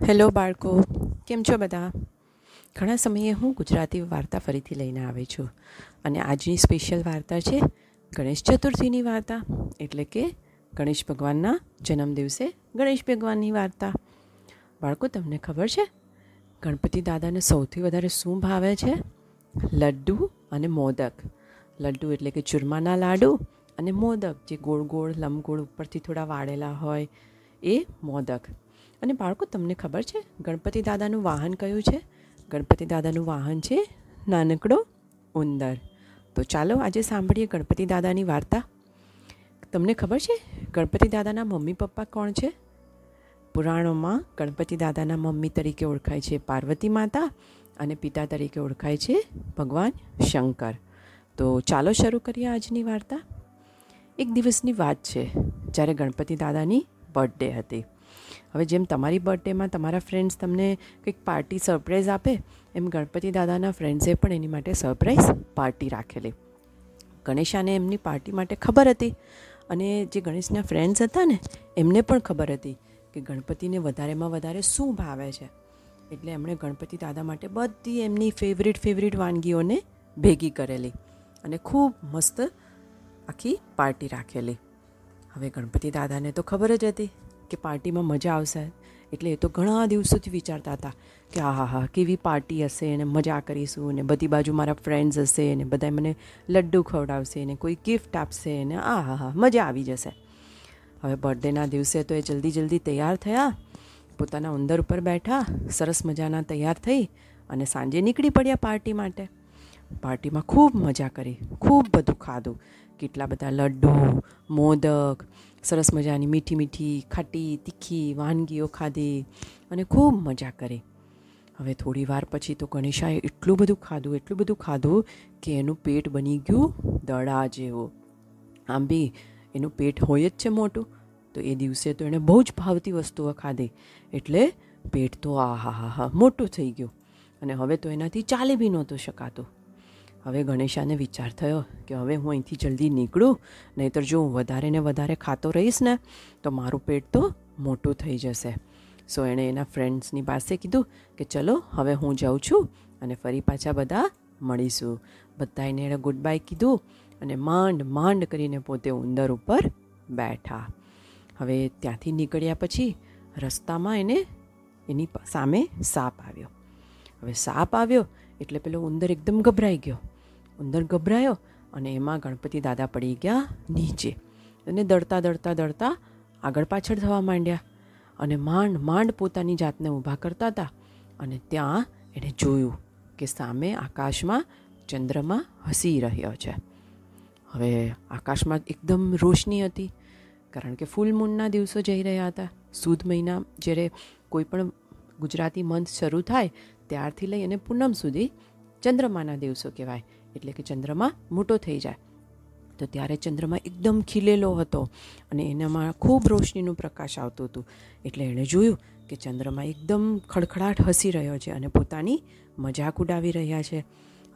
Hello બાળકો, કેમ છો બધા? ઘણા સમયે હું ગુજરાતી વાર્તા ફરીથી લઈને આવી છું અને આજની સ્પેશિયલ વાર્તા છે ગણેશ ચતુર્થીની વાર્તા, એટલે કે ગણેશ ભગવાનના જન્મ દિવસે ગણેશ ભગવાનની વાર્તા. બાળકો, તમને ખબર છે? ગણપતિ દાદાને સૌથી વધારે શું ભાવે છે? લડ્ડુ અને મોદક. લડ્ડુ એટલે કે ચૂરમાના લાડુ અને મોદક, જે ગોળ ગોળ, લંબગોળ ઉપરથી થોડા વાળેલા હોય, એ મોદક. અને બાળકો, તમને ખબર છે, ગણપતિ દાદાનું વાહન કયું છે? ગણપતિ દાદાનું વાહન છે નાનકડો ઉંદર. તો ચાલો આજે સાંભળીએ ગણપતિ દાદાની વાર્તા. તમને ખબર છે, ગણપતિ દાદાના મમ્મી પપ્પા કોણ છે? પુરાણોમાં ગણપતિ દાદાના મમ્મી તરીકે ઓળખાય છે પાર્વતી માતા અને પિતા તરીકે ઓળખાય છે ભગવાન શંકર. તો ચાલો શરૂ કરીએ આજની વાર્તા. એક દિવસની વાત છે, જ્યારે ગણપતિ દાદાની બર્થડે હતી. હવે જેમ તમારી બર્થડેમાં તમારા ફ્રેન્ડ્સ તમને કંઈક પાર્ટી સરપ્રાઈઝ આપે, એમ ગણપતિ દાદાના ફ્રેન્ડ્સે પણ એની માટે સરપ્રાઈઝ પાર્ટી રાખેલી. ગણેશાને એમની પાર્ટી માટે ખબર હતી અને જે ગણેશના ફ્રેન્ડ્સ હતા ને, એમને પણ ખબર હતી કે ગણપતિને વધારેમાં વધારે શું ભાવે છે. એટલે એમણે ગણપતિ દાદા માટે બધી એમની ફેવરિટ ફેવરિટ વાનગીઓને ભેગી કરેલી અને ખૂબ મસ્ત આખી પાર્ટી રાખેલી. હવે ગણપતિ દાદાને તો ખબર જ હતી કે પાર્ટીમાં મજા આવશે? એટલે એ તો ઘણા દિવસોથી વિચારતા હતા કે આ હા હા કેવી પાર્ટી હશે અને મજા કરીશું ને બધી બાજુ મારા ફ્રેન્ડ્સ હશે ને બધા મને લડ્ડુ ખવડાવશે ને કોઈ ગિફ્ટ આપશે ને આ હા હા મજા આવી જશે. હવે બર્થડેના દિવસે તો એ જલ્દી જલ્દી તૈયાર થયા. પોતાના ઉંદર ઉપર બેઠા, સરસ મજાના તૈયાર થઈ અને સાંજે નીકળી પડ્યા પાર્ટી માટે. પાર્ટીમાં ખૂબ મજા કરી, ખૂબ બધું ખાધું. કેટલા બધા લડ્ડુ, મોદક સરસ મજાની મીઠી મીઠી, ખાટી, તીખી, વાનગીઓ ખાધી અને ખૂબ મજા કરી. હવે થોડી વાર પછી તો ગણેશાએ એટલું બધું ખાધું, એટલું બધું ખાધું કે એનું પેટ બની ગયું દડા જેવું. આમ બી એનું પેટ હોય જ છે મોટું, તો એ દિવસે તો એણે બહુ જ ભાવતી વસ્તુઓ ખાધી. એટલે પેટ તો આ હા હા હા મોટું થઈ ગયું. અને હવે તો એનાથી ચાલી બી નહોતું શકાતું. હવે ગણેશાને વિચાર થયો કે હવે હું અહીંથી જલ્દી નીકળું, નહીંતર જો હું વધારે ને વધારે ખાતો રહીશ ને, તો મારું પેટ તો મોટું થઈ જશે. સો એણે એના ફ્રેન્ડ્સની પાસે કીધું કે ચલો હવે હું જાઉં છું અને ફરી પાછા બધા મળીશું. બધા એને એણે ગુડ બાય કીધું અને માંડ માંડ કરીને પોતે ઉંદર ઉપર બેઠા. હવે ત્યાંથી નીકળ્યા પછી રસ્તામાં એને એની સામે સાપ આવ્યો. હવે સાપ આવ્યો એટલે પેલો ઉંદર એકદમ ગભરાઈ ગયો. ઉંદર ગભરાયો અને એમાં ગણપતિ દાદા પડી ગયા નીચે. અને દળતા દળતા દળતા આગળ પાછળ થવા માંડ્યા. અને માંડ માંડ પોતાની જાતને ઊભા કરતા હતા. અને ત્યાં એણે જોયું કે સામે આકાશમાં ચંદ્રમા હસી રહ્યો છે. હવે આકાશમાં એકદમ રોશની હતી, કારણ કે ફૂલ મૂનના દિવસો જઈ રહ્યા હતા. સુદ મહિના જ્યારે કોઈ પણ ગુજરાતી મંથ શરૂ થાય, ત્યારથી લઈ અને પૂનમ સુધી ચંદ્રમાના દિવસો કહેવાય. એટલે કે ચંદ્રમા મોટો થઈ જાય. તો ત્યારે ચંદ્રમા એકદમ ખીલેલો હતો અને એનામાં ખૂબ રોશનીનું પ્રકાશ આવતું હતું. એટલે એણે જોયું કે ચંદ્રમા એકદમ ખડખડાટ હસી રહ્યો છે અને પોતાની મજાક ઉડાવી રહ્યા છે.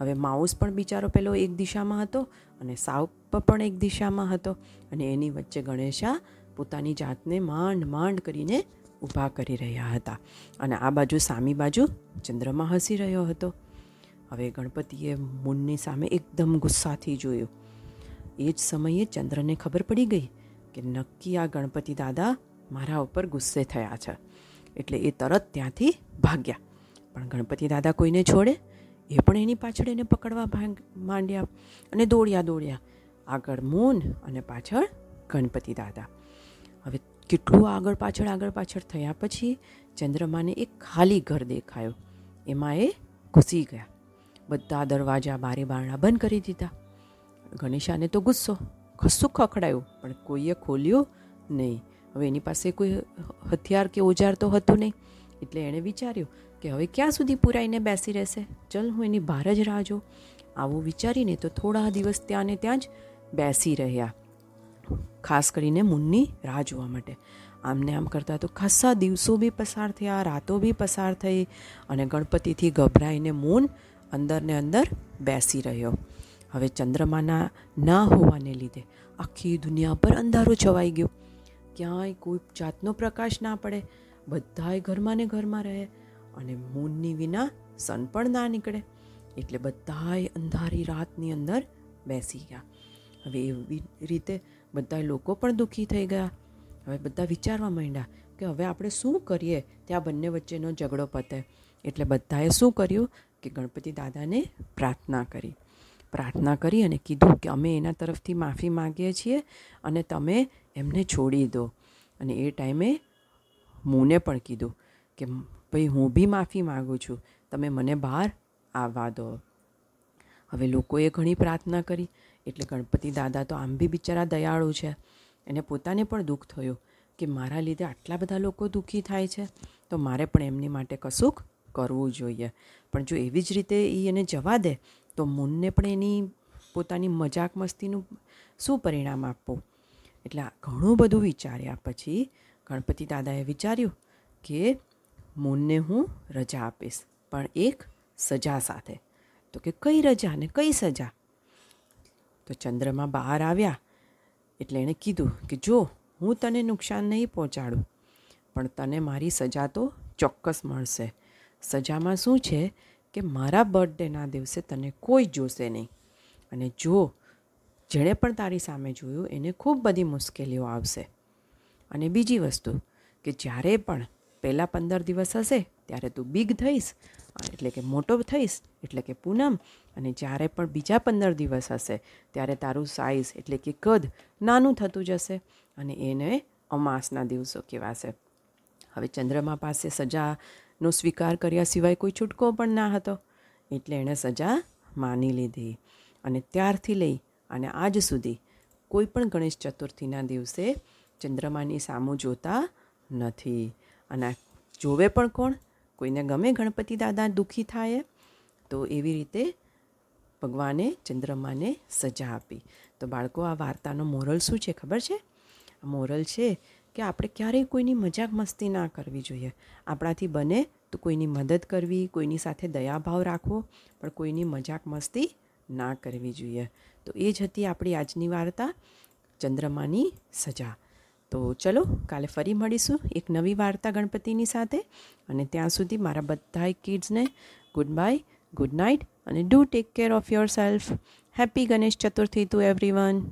હવે માઉસ પણ બિચારો પેલો એક દિશામાં હતો અને સાપ પણ એક દિશામાં હતો અને એની વચ્ચે ગણેશા પોતાની જાતને માંડ માંડ કરીને ઊભા કરી રહ્યા હતા. અને આ બાજુ સામી બાજુ ચંદ્રમા હસી રહ્યો હતો. હવે ગણપતિએ મૂનની સામે એકદમ ગુસ્સાથી જોયું. એ જ સમયે ચંદ્રને ખબર પડી ગઈ કે નક્કી આ ગણપતિ દાદા મારા ઉપર ગુસ્સે થયા છે. એટલે એ તરત ત્યાંથી ભાગ્યા. પણ ગણપતિ દાદા કોઈને છોડે? એ પણ એની પાછળ એને પકડવા માંડ્યા અને દોડ્યા દોડ્યા. આગળ મૂન અને પાછળ ગણપતિ દાદા. હવે કેટલું આગળ પાછળ આગળ પાછળ થયા પછી ચંદ્રમાને એક ખાલી ઘર દેખાયો. એમાં એ ઘૂસી ગયા. બધા દરવાજા બારી બારણા બંધ કરી દીધા. ગણેશાને તો ગુસ્સો કશું ખખડાયું, પણ કોઈએ ખોલ્યું નહીં. હવે એની પાસે કોઈ હથિયાર કે ઓજાર તો હતું નહીં. એટલે એણે વિચાર્યું કે હવે ક્યાં સુધી પુરાઈને બેસી રહેશે? ચલ હું એની બહાર જ રાહ જોઉં. આવું વિચારીને તો થોડા દિવસ ત્યાં ને ત્યાં જ બેસી રહ્યા. ખાસ કરીને મૂનની રાહ જોવા માટે. આમને આમ કરતાં તો ખાસ્સા દિવસો બી પસાર થયા, રાતો બી પસાર થઈ અને ગણપતિથી ગભરાઈને મૂન અંદર ને અંદર બેસી રહ્યો. હવે ચંદ્રમાના ના હોવાને લીધે આખી દુનિયા પર અંધારું છવાઈ ગયું. ક્યાંય કોઈ જાતનો પ્રકાશ ના પડે. બધાય ઘરમાં ને ઘરમાં રહે અને મૂનની વિના સન પણ ના નીકળે. એટલે બધાય અંધારી રાતની અંદર બેસી ગયા. હવે એવી રીતે બધા લોકો પણ દુઃખી થઈ ગયા. હવે બધા વિચારવા માંડ્યા કે હવે આપણે શું કરીએ? ત્યાં બંને વચ્ચેનો ઝઘડો પતે. એટલે બધાએ શું કર્યું? કે ગણપતિ દાદાને પ્રાર્થના કરી. પ્રાર્થના કરી અને કીધું કે અમે એના તરફથી માફી માગીએ છીએ અને તમે એમને છોડી દો. અને એ ટાઈમે મૂને પણ કીધું કે, ભાઈ, હું બી માફી માગું છું. તમે મને બહાર આવવા દો. હવે લોકોએ ઘણી પ્રાર્થના કરી. એટલે ગણપતિ દાદા તો આમ બી બિચારા દયાળુ છે. એને પોતાને પણ દુઃખ થયું કે, મારા લીધે આટલા બધા લોકો દુઃખી થાય છે. તો મારે પણ એમની માટે કશુંક કરવું જોઈએ. પણ જો એવી જ રીતે એ એને જવા દે, તો મૂનને પણ એની પોતાની મજાક મસ્તીનું શું પરિણામ આપવું? એટલે ઘણું બધું વિચાર્યા પછી ગણપતિ દાદાએ વિચાર્યું કે મૂનને હું રજા આપીશ, પણ એક સજા સાથે. તો કે કઈ રજા ને કઈ સજા? તો ચંદ્રમાં બહાર આવ્યા, એટલે એણે કીધું કે જો, હું તને નુકસાન નહીં પહોંચાડું, પણ તને મારી સજા તો ચોક્કસ મળશે. સજામાં શું છે કે મારા બર્થડેના દિવસે તને કોઈ જોશે નહીં. અને જો જેણે પણ તારી સામે જોયું, એને ખૂબ બધી મુશ્કેલીઓ આવશે. અને બીજી વસ્તુ કે જ્યારે પણ પહેલાં પંદર દિવસ હશે, ત્યારે તું બિગ થઈશ, એટલે કે મોટો થઈશ, એટલે કે પૂનમ. અને જ્યારે પણ બીજા પંદર દિવસ હશે, ત્યારે તારું સાઇઝ એટલે કે કદ નાનું થતું જશે અને એને અમાસના દિવસો કહેવાશે. હવે ચંદ્રમા પાસે સજાનો સ્વીકાર કર્યા સિવાય કોઈ છૂટકો પણ ના હતો. એટલે એણે સજા માની લીધી અને ત્યારથી લઈ અને આજ સુધી કોઈ પણ ગણેશ ચતુર્થીના દિવસે ચંદ્રમાની સામું જોતા નથી. અને જોવે પણ કોણ? કોઈને ગમે ગણપતિ દાદા દુઃખી થાય, તો એવી રીતે ભગવાને ચંદ્રમાને સજા આપી. તો બાળકો, આ વાર્તાનો મોરલ શું છે ખબર છે? મોરલ છે કે આપણે ક્યારેય કોઈની મજાક મસ્તી ના કરવી જોઈએ. આપણાથી બને તો કોઈની મદદ કરવી, કોઈની સાથે દયાભાવ રાખવો, પણ કોઈની મજાક મસ્તી ના કરવી જોઈએ. તો એ જ હતી આપણી આજની વાર્તા, ચંદ્રમાની સજા. તો ચલો, કાલે ફરી મળીશું એક નવી વાર્તા ગણપતિની સાથે, અને ત્યાં સુધી મારા બધા કિડ્સને ગુડ બાય, ગુડ નાઇટ, અને do take care of yourself happy Ganesh Chaturthi to everyone